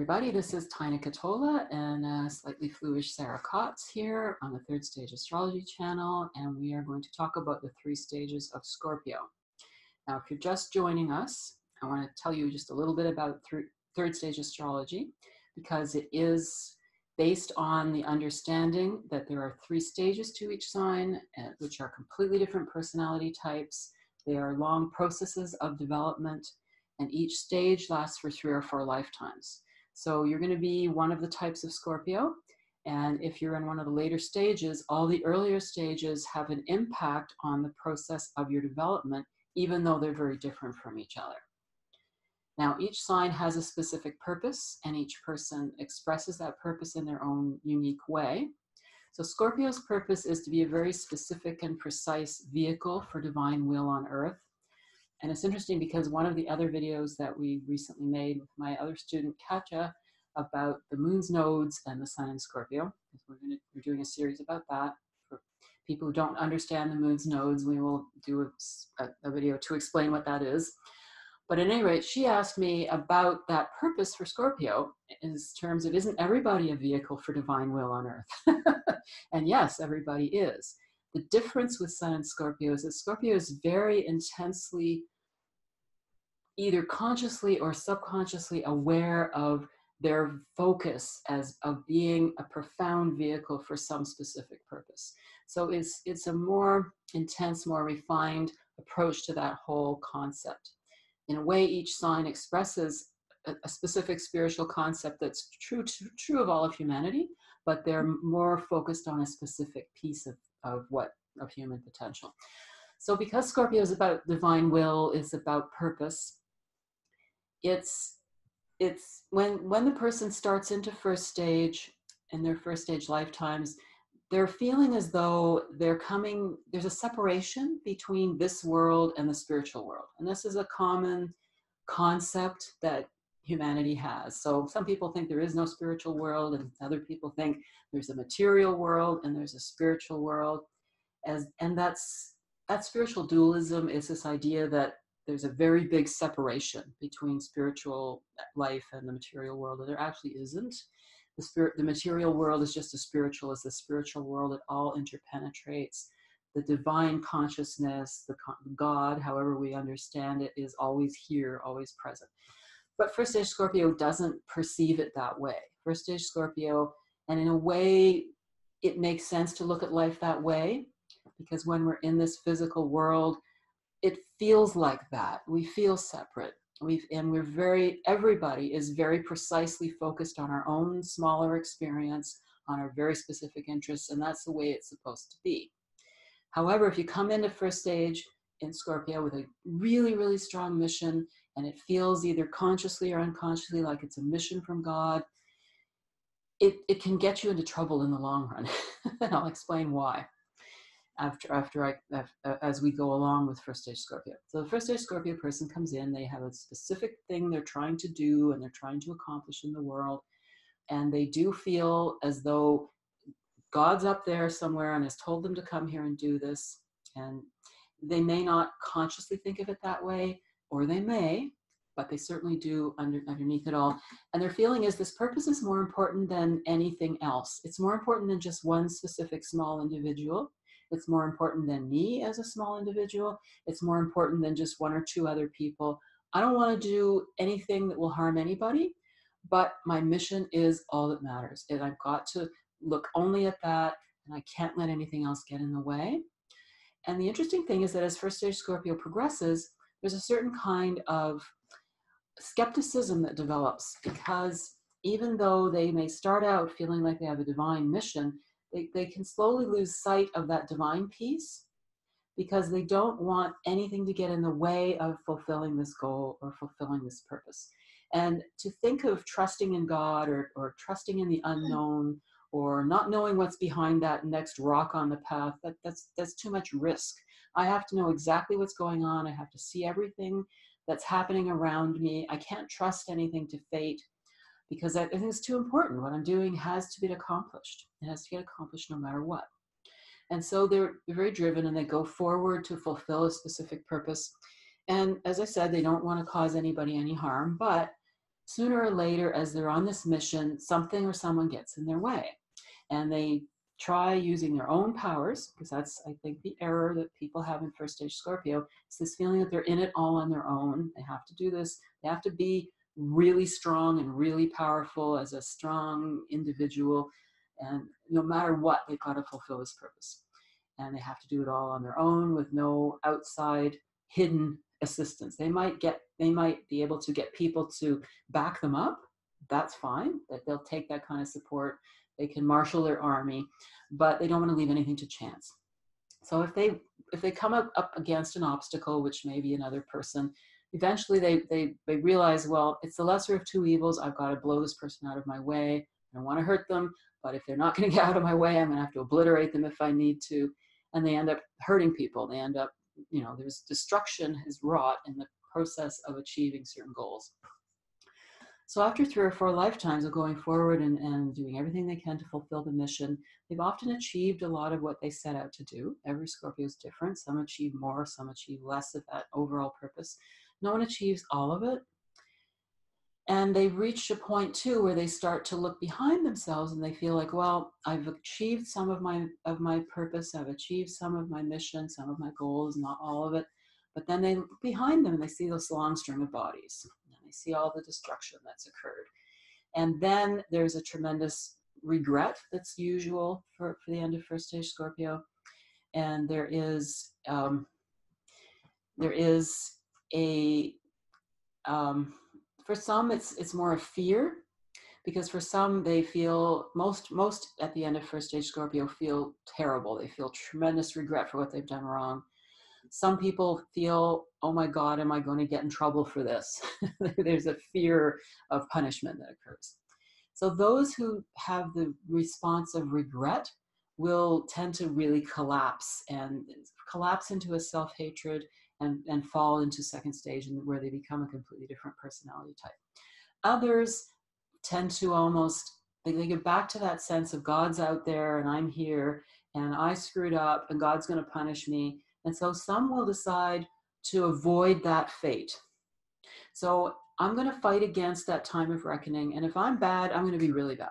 everybody. This is Tina Katola and uh, slightly fluish Sarah Kotz here on the Third Stage Astrology channel, and we are going to talk about the three stages of Scorpio. Now, if you're just joining us, I want to tell you just a little bit about th Third Stage Astrology because it is based on the understanding that there are three stages to each sign, uh, which are completely different personality types. They are long processes of development and each stage lasts for three or four lifetimes. So you're going to be one of the types of Scorpio. And if you're in one of the later stages, all the earlier stages have an impact on the process of your development, even though they're very different from each other. Now, each sign has a specific purpose, and each person expresses that purpose in their own unique way. So, Scorpio's purpose is to be a very specific and precise vehicle for divine will on earth. And it's interesting because one of the other videos that we recently made with my other student, Katja, about the moon's nodes and the sun in Scorpio, we're, gonna, we're doing a series about that. For people who don't understand the moon's nodes, we will do a, a video to explain what that is. But at any rate, she asked me about that purpose for Scorpio in terms of isn't everybody a vehicle for divine will on earth? and yes, everybody is. The difference with Sun and Scorpio is that Scorpio is very intensely, either consciously or subconsciously aware of their focus as of being a profound vehicle for some specific purpose. So it's it's a more intense, more refined approach to that whole concept. In a way, each sign expresses a, a specific spiritual concept that's true to, true of all of humanity, but they're more focused on a specific piece of of what of human potential. So because Scorpio is about divine will, is about purpose, it's it's when when the person starts into first stage in their first stage lifetimes, they're feeling as though they're coming, there's a separation between this world and the spiritual world. And this is a common concept that humanity has. So some people think there is no spiritual world, and other people think there's a material world and there's a spiritual world. As and that's that spiritual dualism is this idea that there's a very big separation between spiritual uh, life and the material world, there actually isn't. The spirit, the material world is just as spiritual as the spiritual world. It all interpenetrates. The divine consciousness, the God, however we understand it, is always here, always present. But first stage Scorpio doesn't perceive it that way. First stage Scorpio, and in a way, it makes sense to look at life that way because when we're in this physical world, it feels like that. We feel separate. We've, and we're very, everybody is very precisely focused on our own smaller experience, on our very specific interests, and that's the way it's supposed to be. However, if you come into first stage in Scorpio with a really, really strong mission and it feels either consciously or unconsciously like it's a mission from God, it, it can get you into trouble in the long run. and I'll explain why after after I as we go along with first stage Scorpio. So the first stage Scorpio person comes in, they have a specific thing they're trying to do and they're trying to accomplish in the world, and they do feel as though God's up there somewhere and has told them to come here and do this, and they may not consciously think of it that way, or they may, but they certainly do under, underneath it all. And their feeling is this purpose is more important than anything else. It's more important than just one specific small individual. It's more important than me as a small individual. It's more important than just one or two other people. I don't want to do anything that will harm anybody, but my mission is all that matters. And I've got to look only at that, and I can't let anything else get in the way. And the interesting thing is that as first stage Scorpio progresses, there's a certain kind of skepticism that develops because even though they may start out feeling like they have a divine mission, they, they can slowly lose sight of that divine piece because they don't want anything to get in the way of fulfilling this goal or fulfilling this purpose. And to think of trusting in God or, or trusting in the hmm. unknown or not knowing what's behind that next rock on the path, that, that's, that's too much risk. I have to know exactly what's going on. I have to see everything that's happening around me. I can't trust anything to fate because I think it's too important. What I'm doing has to be accomplished. It has to get accomplished no matter what. And so they're, very driven and they go forward to fulfill a specific purpose. And as I said, they don't want to cause anybody any harm, but sooner or later, as they're on this mission, something or someone gets in their way. And they try using their own powers, because that's, I think, the error that people have in first stage Scorpio. It's this feeling that they're in it all on their own. They have to do this, they have to be really strong and really powerful as a strong individual. And no matter what, they've got to fulfill this purpose. And they have to do it all on their own with no outside hidden assistance. They might get, they might be able to get people to back them up. That's fine. That they'll take that kind of support. They can marshal their army, but they don't want to leave anything to chance. So if they if they come up, up against an obstacle, which may be another person, eventually they, they, they realize, well, it's the lesser of two evils. I've got to blow this person out of my way. I don't want to hurt them, but if they're not going to get out of my way, I'm going to have to obliterate them if I need to. And they end up hurting people. They end up, you know, there's destruction is wrought in the process of achieving certain goals. So after three or four lifetimes of going forward and, and doing everything they can to fulfill the mission, they've often achieved a lot of what they set out to do. Every Scorpio is different. Some achieve more, some achieve less of that overall purpose. No one achieves all of it. And they've reached a point too where they start to look behind themselves and they feel like, well, I've achieved some of my of my purpose, I've achieved some of my mission, some of my goals, not all of it. But then they look behind them and they see this long string of bodies. And they see all the destruction that's occurred. And then there's a tremendous regret that's usual for, for the end of first stage Scorpio. And there is um, there is a um, for some it's it's more a fear because for some they feel most most at the end of first stage scorpio feel terrible. They feel tremendous regret for what they've done wrong. Some people feel oh my god am i going to get in trouble for this? There's a fear of punishment that occurs. So those who have the response of regret will tend to really collapse and collapse into a self-hatred and, and fall into second stage and where they become a completely different personality type. Others tend to almost they, they get back to that sense of God's out there and I'm here and I screwed up and God's going to punish me. And so some will decide to avoid that fate. So I'm going to fight against that time of reckoning. And if I'm bad, I'm going to be really bad.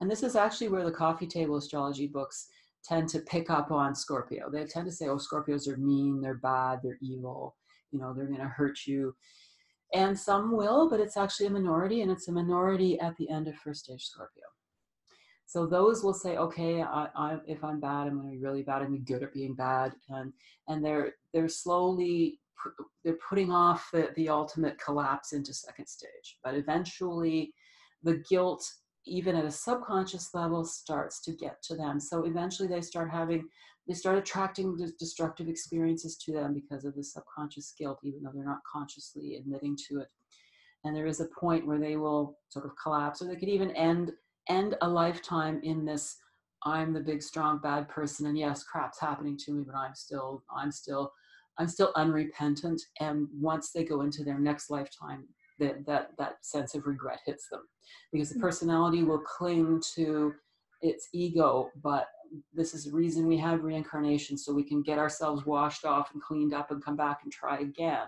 And this is actually where the coffee table astrology books tend to pick up on Scorpio. They tend to say, oh, Scorpios are mean, they're bad, they're evil, you know, they're going to hurt you. And some will, but it's actually a minority, and it's a minority at the end of first stage Scorpio. So those will say, okay, I, I, if I'm bad, I'm going to be really bad. I'm good at being bad, and and they're they're slowly they're putting off the, the ultimate collapse into second stage. But eventually, the guilt even at a subconscious level starts to get to them. So eventually they start having they start attracting the destructive experiences to them because of the subconscious guilt even though they're not consciously admitting to it. And there is a point where they will sort of collapse or they could even end end a lifetime in this i'm the big strong bad person and yes crap's happening to me but i'm still i'm still i'm still unrepentant. And once they go into their next lifetime that that that sense of regret hits them because the hmm. personality will cling to its ego but this is the reason we have reincarnation so we can get ourselves washed off and cleaned up and come back and try again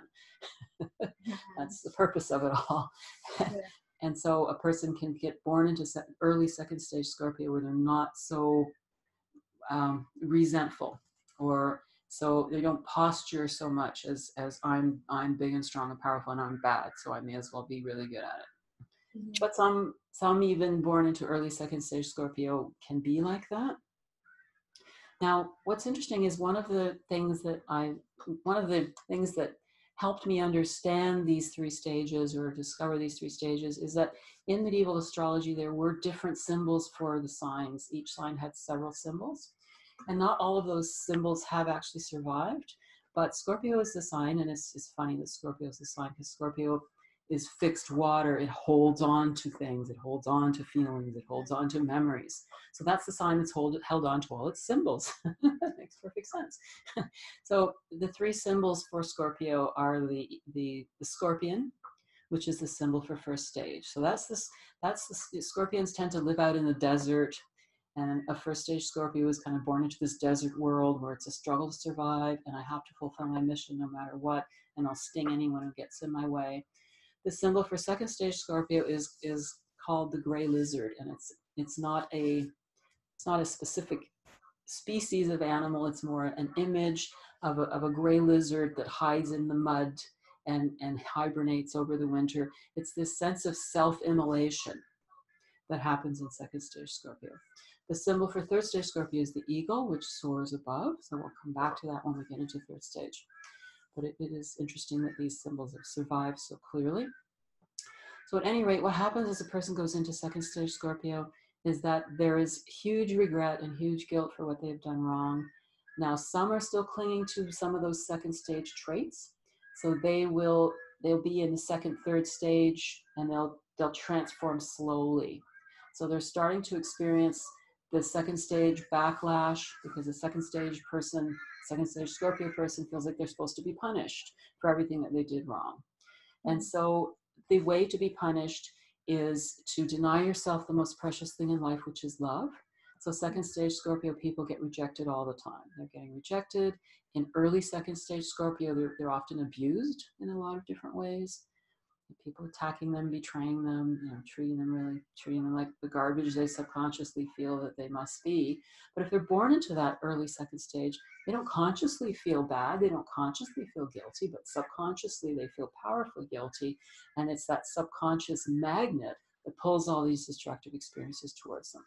that's the purpose of it all yeah. and so a person can get born into early second stage scorpio where they're not so um, resentful or so they don't posture so much as as i'm i'm big and strong and powerful and i'm bad so i may as well be really good at it. Mm-hmm. but some some even born into early second stage scorpio can be like that. Now what's interesting is one of the things that i one of the things that helped me understand these three stages or discover these three stages is that in medieval astrology there were different symbols for the signs. Each sign had several symbols and not all of those symbols have actually survived. But Scorpio is the sign, and it's, it's funny that Scorpio is the sign because Scorpio is fixed water. It holds on to things, it holds on to feelings, it holds on to memories. So that's the sign that's hold, held on to all its symbols. makes perfect sense. so the three symbols for Scorpio are the, the, the scorpion, which is the symbol for first stage. So that's this that's the scorpions tend to live out in the desert and a first stage Scorpio is kind of born into this desert world where it's a struggle to survive, and I have to fulfill my mission no matter what, and I'll sting anyone who gets in my way. the symbol for second stage Scorpio is is called the gray lizard, and it's it's not a it's not a specific species of animal. It's more an image of a, of a gray lizard that hides in the mud and and hibernates over the winter. It's this sense of self-immolation that happens in second stage Scorpio. The symbol for third stage Scorpio is the eagle, which soars above. So we'll come back to that when we get into third stage. But it, it is interesting that these symbols have survived so clearly. So at any rate, what happens as a person goes into second stage Scorpio is that there is huge regret and huge guilt for what they've done wrong. Now, some are still clinging to some of those second stage traits. So they will they'll be in the second, third stage and they'll they'll transform slowly. So they're starting to experience the second stage backlash because the second stage person, second stage Scorpio person feels like they're supposed to be punished for everything that they did wrong. And so the way to be punished is to deny yourself the most precious thing in life, which is love. So, second stage Scorpio people get rejected all the time. They're getting rejected. In early second stage Scorpio, they're, they're often abused in a lot of different ways people attacking them, betraying them, you know, treating them really, treating them like the garbage they subconsciously feel that they must be. But if they're born into that early second stage, they don't consciously feel bad, they don't consciously feel guilty, but subconsciously they feel powerfully guilty. And it's that subconscious magnet that pulls all these destructive experiences towards them.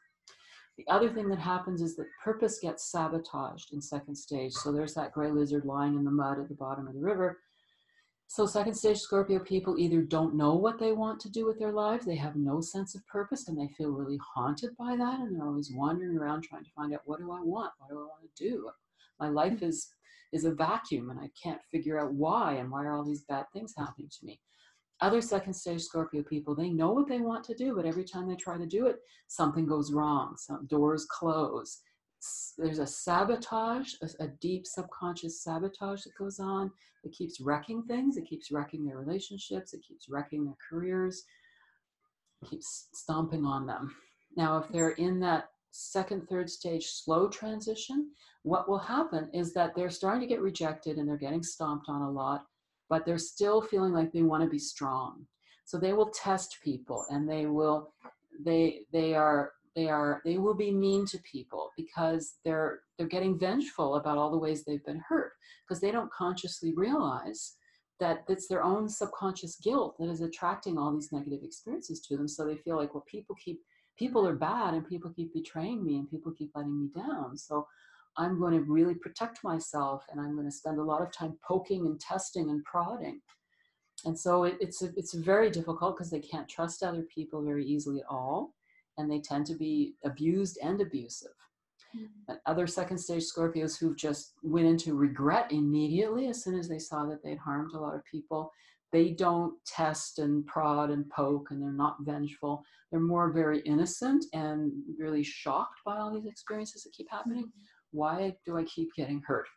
The other thing that happens is that purpose gets sabotaged in second stage. So there's that gray lizard lying in the mud at the bottom of the river so, second stage Scorpio people either don't know what they want to do with their lives, they have no sense of purpose, and they feel really haunted by that, and they're always wandering around trying to find out what do I want? What do I want to do? My life is is a vacuum, and I can't figure out why, and why are all these bad things happening to me? Other second stage Scorpio people, they know what they want to do, but every time they try to do it, something goes wrong. Some doors close there's a sabotage, a, a, deep subconscious sabotage that goes on. It keeps wrecking things. It keeps wrecking their relationships. It keeps wrecking their careers. It keeps stomping on them. Now, if they're in that second, third stage slow transition, what will happen is that they're starting to get rejected and they're getting stomped on a lot, but they're still feeling like they want to be strong. So they will test people and they will they they are they are they will be mean to people because they're they're getting vengeful about all the ways they've been hurt because they don't consciously realize that it's their own subconscious guilt that is attracting all these negative experiences to them. So they feel like well people keep people are bad and people keep betraying me and people keep letting me down. So i'm going to really protect myself and i'm going to spend a lot of time poking and testing and prodding. And so it, it's a, it's very difficult because they can't trust other people very easily at all and they tend to be abused and abusive. Mm-hmm. Other second stage Scorpios who just went into regret immediately as soon as they saw that they'd harmed a lot of people. They don't test and prod and poke and they're not vengeful. They're more very innocent and really shocked by all these experiences that keep happening. Mm-hmm. Why do I keep getting hurt?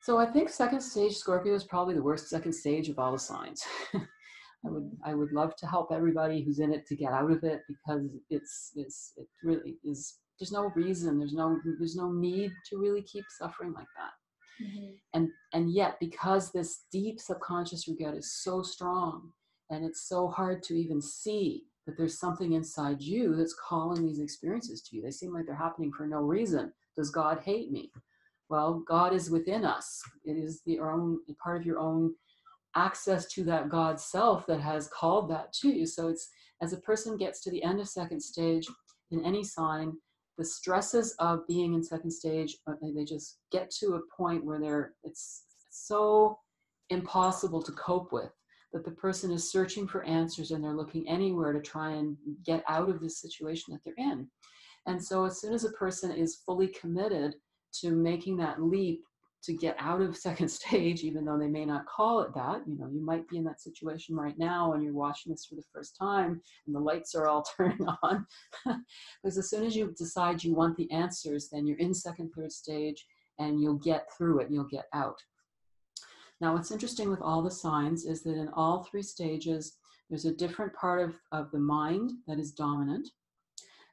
So I think second stage Scorpio is probably the worst second stage of all the signs. I would I would love to help everybody who's in it to get out of it because it's it's it really is there's no reason there's no there's no need to really keep suffering like that. Mm-hmm. and and yet because this deep subconscious regret is so strong and it's so hard to even see that there's something inside you that's calling these experiences to you they seem like they're happening for no reason. Does god hate me? Well god is within us. It is the own part of your own access to that God self that has called that to you. So it's as a person gets to the end of second stage in any sign, the stresses of being in second stage, uh, they just get to a point where they're it's so impossible to cope with that the person is searching for answers and they're looking anywhere to try and get out of this situation that they're in. And so as soon as a person is fully committed to making that leap to get out of second stage, even though they may not call it that. You know, you might be in that situation right now and you're watching this for the first time and the lights are all turning on. because as soon as you decide you want the answers, then you're in second, third stage and you'll get through it, you'll get out. Now, what's interesting with all the signs is that in all three stages, there's a different part of, of the mind that is dominant.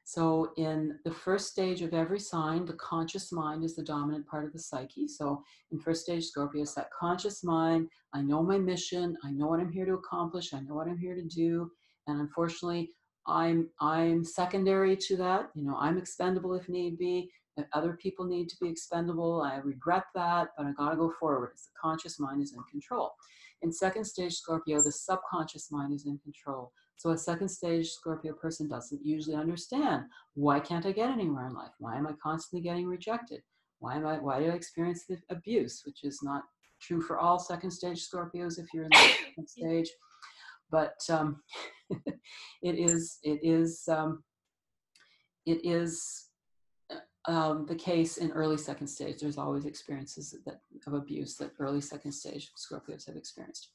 So, in the first stage of every sign, the conscious mind is the dominant part of the psyche. So, in first stage Scorpio, it's that conscious mind. I know my mission. I know what I'm here to accomplish. I know what I'm here to do. And unfortunately, I'm I'm secondary to that. You know, I'm expendable if need be. If other people need to be expendable, I regret that, but I gotta go forward. It's the conscious mind is in control. In second stage Scorpio, the subconscious mind is in control. So a second stage Scorpio person doesn't usually understand why can't I get anywhere in life? Why am I constantly getting rejected? Why am I why do I experience the abuse, which is not true for all second stage Scorpios if you're in the second stage. But um, it is it is um, it is uh, um, the case in early second stage. There's always experiences that, of abuse that early second stage Scorpios have experienced.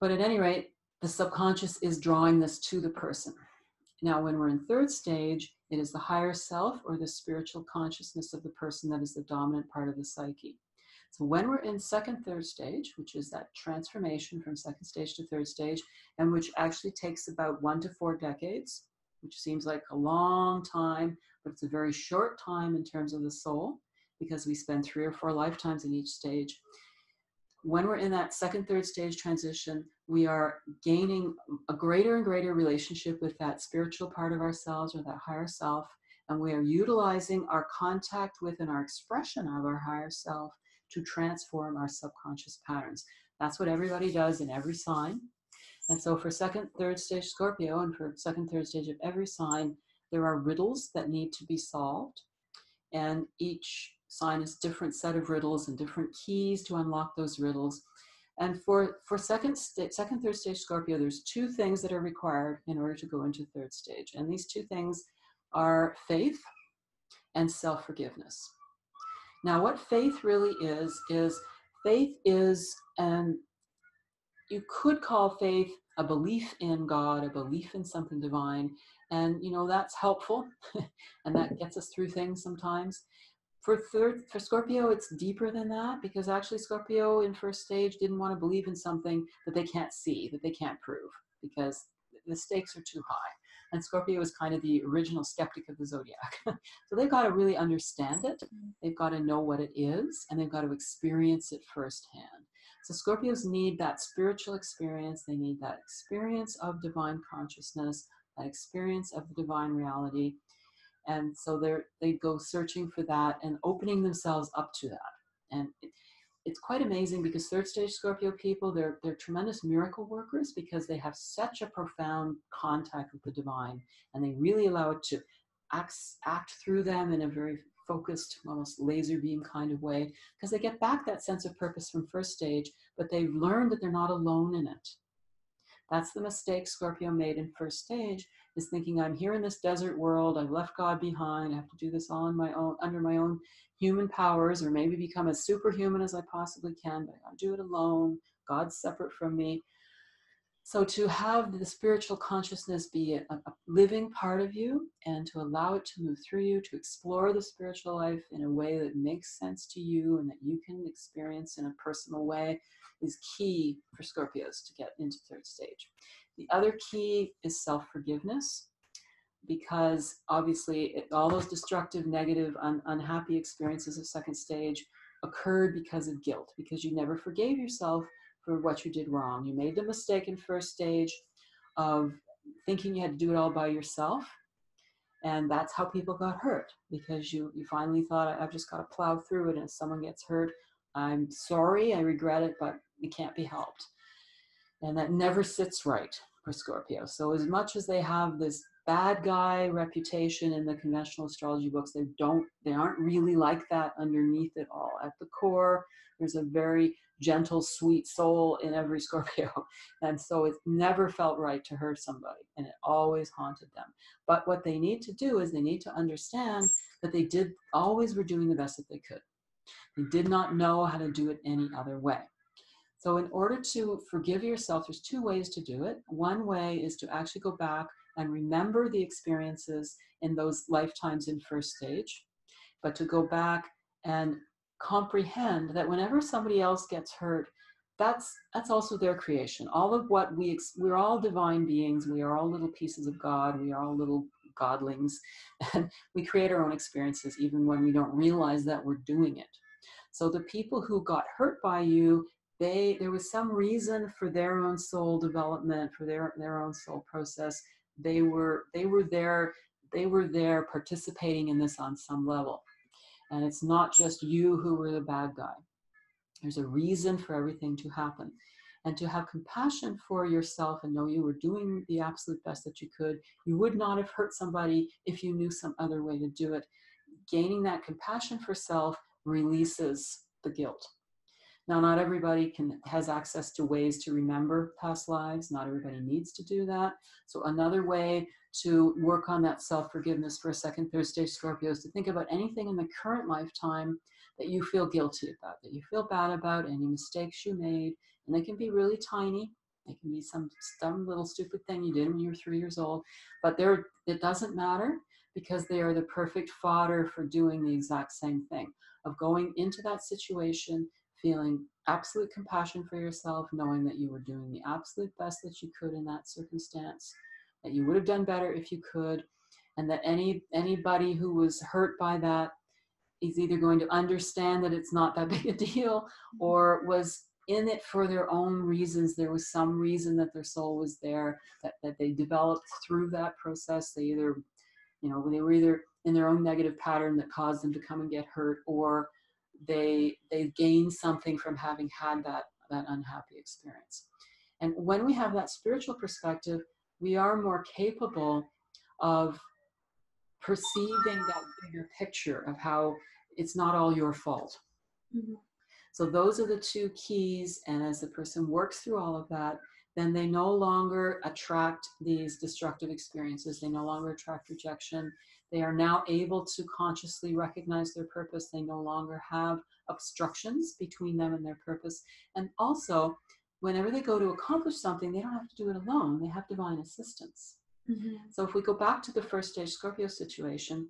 But at any rate, the subconscious is drawing this to the person. Now, when we're in third stage, it is the higher self or the spiritual consciousness of the person that is the dominant part of the psyche. So, when we're in second, third stage, which is that transformation from second stage to third stage, and which actually takes about one to four decades, which seems like a long time, but it's a very short time in terms of the soul because we spend three or four lifetimes in each stage when we're in that second, third stage transition, we are gaining a greater and greater relationship with that spiritual part of ourselves or that higher self. And we are utilizing our contact with and our expression of our higher self to transform our subconscious patterns. That's what everybody does in every sign. And so for second, third stage Scorpio and for second, third stage of every sign, there are riddles that need to be solved. And each sign is different set of riddles and different keys to unlock those riddles. And for, for second, second, third stage Scorpio, there's two things that are required in order to go into third stage. And these two things are faith and self forgiveness. Now, what faith really is, is faith is, and you could call faith a belief in God, a belief in something divine. And, you know, that's helpful and that gets us through things sometimes for third for scorpio it's deeper than that because actually scorpio in first stage didn't want to believe in something that they can't see that they can't prove because the stakes are too high. And scorpio is kind of the original skeptic of the zodiac. So they've got to really understand it they've got to know what it is and they've got to experience it firsthand. So scorpios need that spiritual experience they need that experience of divine consciousness that experience of the divine reality and so they they go searching for that and opening themselves up to that. And it, it's quite amazing because third stage scorpio people they're they're tremendous miracle workers because they have such a profound contact with the divine and they really allow it to act, act through them in a very focused almost laser beam kind of way because they get back that sense of purpose from first stage but they've learned that they're not alone in it. That's the mistake Scorpio made in first stage is thinking I'm here in this desert world, I've left God behind, I have to do this all on my own under my own human powers or maybe become as superhuman as I possibly can, but I gotta do it alone. God's separate from me. So, to have the spiritual consciousness be a, a, living part of you and to allow it to move through you, to explore the spiritual life in a way that makes sense to you and that you can experience in a personal way is key for Scorpios to get into third stage. The other key is self forgiveness because obviously it, all those destructive, negative, un, unhappy experiences of second stage occurred because of guilt, because you never forgave yourself for what you did wrong. You made the mistake in first stage of thinking you had to do it all by yourself. And that's how people got hurt because you, you finally thought, I've just got to plow through it. And if someone gets hurt, I'm sorry, I regret it, but it can't be helped. And that never sits right for Scorpio. So, as much as they have this bad guy reputation in the conventional astrology books, they don't, they aren't really like that underneath it all. At the core, there's a very gentle, sweet soul in every Scorpio. And so it never felt right to hurt somebody, and it always haunted them. But what they need to do is they need to understand that they did always were doing the best that they could. They did not know how to do it any other way. So, in order to forgive yourself, there's two ways to do it. One way is to actually go back and remember the experiences in those lifetimes in first stage, but to go back and comprehend that whenever somebody else gets hurt, that's that's also their creation. All of what we we're all divine beings. We are all little pieces of God. We are all little godlings and we create our own experiences even when we don't realize that we're doing it so the people who got hurt by you they there was some reason for their own soul development for their their own soul process. They were they were there they were there participating in this on some level. And it's not just you who were the bad guy. There's a reason for everything to happen. And to have compassion for yourself and know you were doing the absolute best that you could you would not have hurt somebody if you knew some other way to do it. Gaining that compassion for self releases the guilt now, not everybody can has access to ways to remember past lives. Not everybody needs to do that. So another way to work on that self-forgiveness for a second, third stage Scorpio is to think about anything in the current lifetime that you feel guilty about, that you feel bad about, any mistakes you made. And they can be really tiny. They can be some dumb little stupid thing you did when you were three years old. But they're, it doesn't matter because they are the perfect fodder for doing the exact same thing of going into that situation feeling absolute compassion for yourself, knowing that you were doing the absolute best that you could in that circumstance, that you would have done better if you could, and that any anybody who was hurt by that is either going to understand that it's not that big a deal mm-hmm. or was in it for their own reasons. There was some reason that their soul was there, that, that they developed through that process. They either, you know, they were either in their own negative pattern that caused them to come and get hurt, or they they gain something from having had that that unhappy experience. And when we have that spiritual perspective we are more capable of perceiving that bigger picture of how it's not all your fault. Mm-hmm. so those are the two keys and as the person works through all of that then they no longer attract these destructive experiences. They no longer attract rejection they are now able to consciously recognize their purpose. They no longer have obstructions between them and their purpose. And also, whenever they go to accomplish something, they don't have to do it alone. They have divine assistance. Mm-hmm. So if we go back to the first stage Scorpio situation,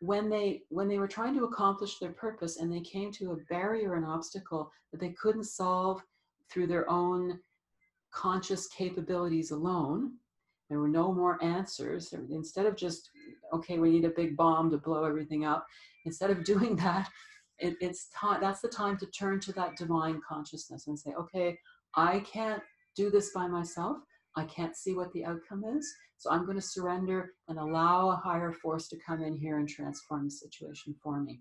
when they when they were trying to accomplish their purpose and they came to a barrier, an obstacle that they couldn't solve through their own conscious capabilities alone, there were no more answers. Instead of just, okay, we need a big bomb to blow everything up, instead of doing that, it, it's time, that's the time to turn to that divine consciousness and say, okay, I can't do this by myself. I can't see what the outcome is. So I'm going to surrender and allow a higher force to come in here and transform the situation for me.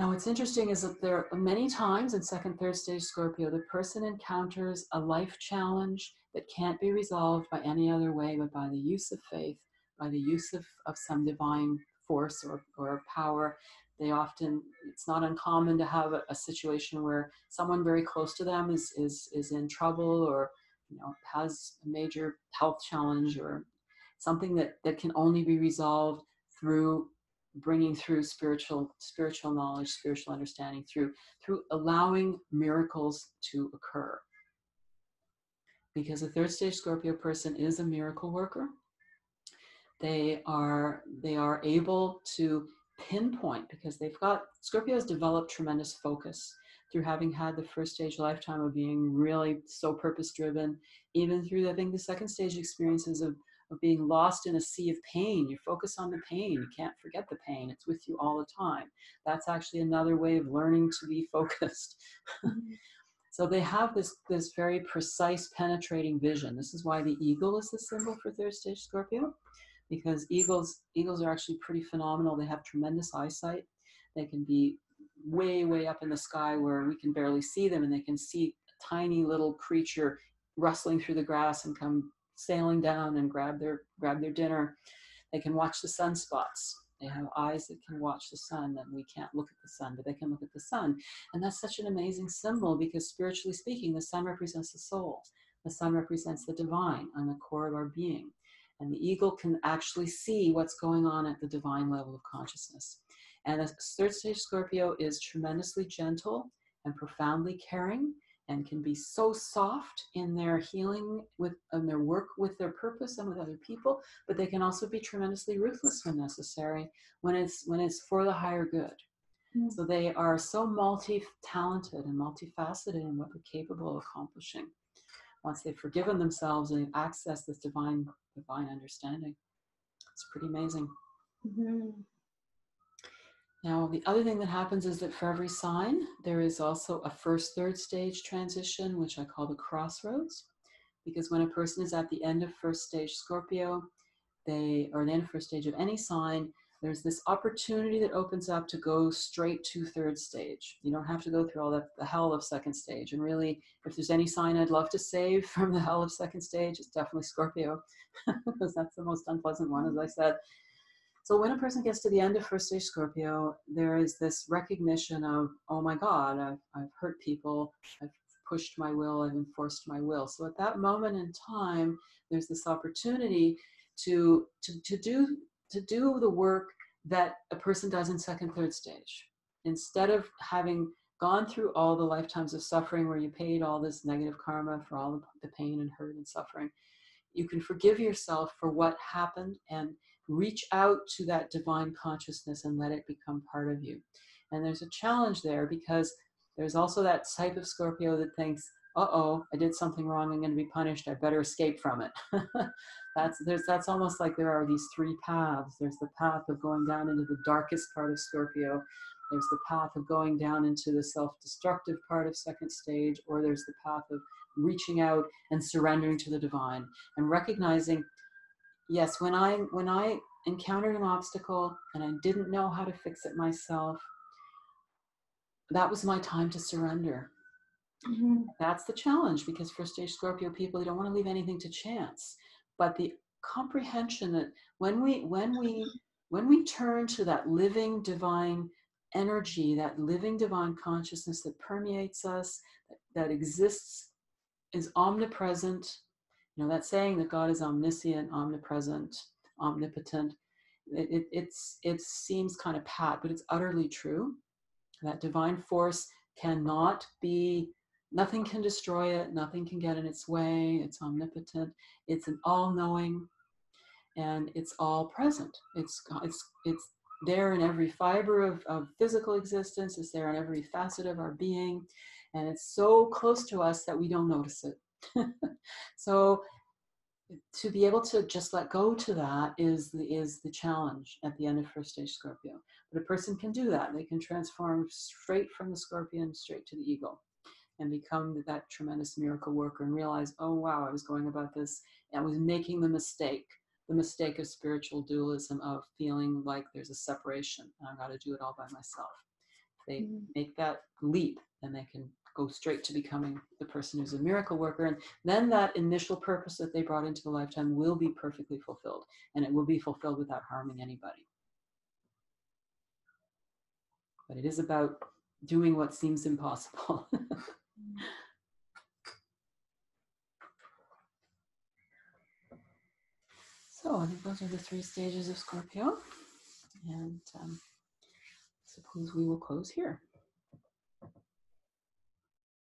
Now, what's interesting is that there are many times in second, third stage Scorpio, the person encounters a life challenge that can't be resolved by any other way but by the use of faith, by the use of, of some divine force or, or power. They often, it's not uncommon to have a, a situation where someone very close to them is, is, is in trouble or you know, has a major health challenge or something that, that can only be resolved through bringing through spiritual spiritual knowledge spiritual understanding through through allowing miracles to occur. Because a third stage scorpio person is a miracle worker. They are they are able to pinpoint because they've got scorpio has developed tremendous focus through having had the first stage lifetime of being really so purpose driven even through i think the second stage experiences of of being lost in a sea of pain. You focus on the pain. You can't forget the pain. It's with you all the time. That's actually another way of learning to be focused. Mm-hmm. so they have this, this very precise, penetrating vision. This is why the eagle is the symbol for third stage Scorpio, because eagles, eagles are actually pretty phenomenal. They have tremendous eyesight. They can be way, way up in the sky where we can barely see them, and they can see a tiny little creature rustling through the grass and come sailing down and grab their grab their dinner. They can watch the sunspots. They have eyes that can watch the sun, and we can't look at the sun, but they can look at the sun. And that's such an amazing symbol because spiritually speaking, the sun represents the soul. The sun represents the divine on the core of our being. And the eagle can actually see what's going on at the divine level of consciousness. And a third stage Scorpio is tremendously gentle and profoundly caring and can be so soft in their healing with and their work with their purpose and with other people but they can also be tremendously ruthless when necessary when it's when it's for the higher good mm. so they are so multi-talented and multifaceted in what they're capable of accomplishing once they've forgiven themselves and they've accessed this divine divine understanding It's pretty amazing. Mm-hmm. Now, the other thing that happens is that for every sign, there is also a first, third stage transition, which I call the crossroads. Because when a person is at the end of first stage Scorpio, they or the end of first stage of any sign, there's this opportunity that opens up to go straight to third stage. You don't have to go through all the, the hell of second stage. And really, if there's any sign I'd love to save from the hell of second stage, it's definitely Scorpio, because that's the most unpleasant one, as I said. So when a person gets to the end of first stage Scorpio, there is this recognition of, oh my God, I've, I've hurt people, I've pushed my will, I've enforced my will. So at that moment in time, there's this opportunity to, to, to do to do the work that a person does in second, third stage. Instead of having gone through all the lifetimes of suffering where you paid all this negative karma for all the pain and hurt and suffering, you can forgive yourself for what happened and reach out to that divine consciousness and let it become part of you. And there's a challenge there because there's also that type of Scorpio that thinks, uh oh, I did something wrong, I'm going to be punished, I better escape from it. that's, there's, that's almost like there are these three paths. There's the path of going down into the darkest part of Scorpio, there's the path of going down into the self destructive part of second stage, or there's the path of reaching out and surrendering to the divine and recognizing yes when i when i encountered an obstacle and i didn't know how to fix it myself that was my time to surrender Mm-hmm. That's the challenge because first stage Scorpio people don't want to leave anything to chance. But the comprehension that when we when we when we turn to that living divine energy, that living divine consciousness that permeates us, that, that exists, is omnipresent. You know that saying that God is omniscient, omnipresent, omnipotent. It, it, it seems kind of pat, but it's utterly true. That divine force cannot be Nothing can destroy it, nothing can get in its way. It's omnipotent, it's an all knowing, and it's all present. It's, it's, it's there in every fiber of, of physical existence, it's there in every facet of our being, and it's so close to us that we don't notice it. so to be able to just let go to that is the, is the challenge at the end of first stage Scorpio. But a person can do that. They can transform straight from the scorpion straight to the eagle and become that tremendous miracle worker and realize, oh wow, I was going about this and I was making the mistake, the mistake of spiritual dualism of feeling like there's a separation and I've got to do it all by myself. If they mm-hmm. make that leap, then they can go straight to becoming the person who's a miracle worker. And then that initial purpose that they brought into the lifetime will be perfectly fulfilled. And it will be fulfilled without harming anybody. But it is about doing what seems impossible. So I think those are the three stages of Scorpio. And um, suppose we will close here.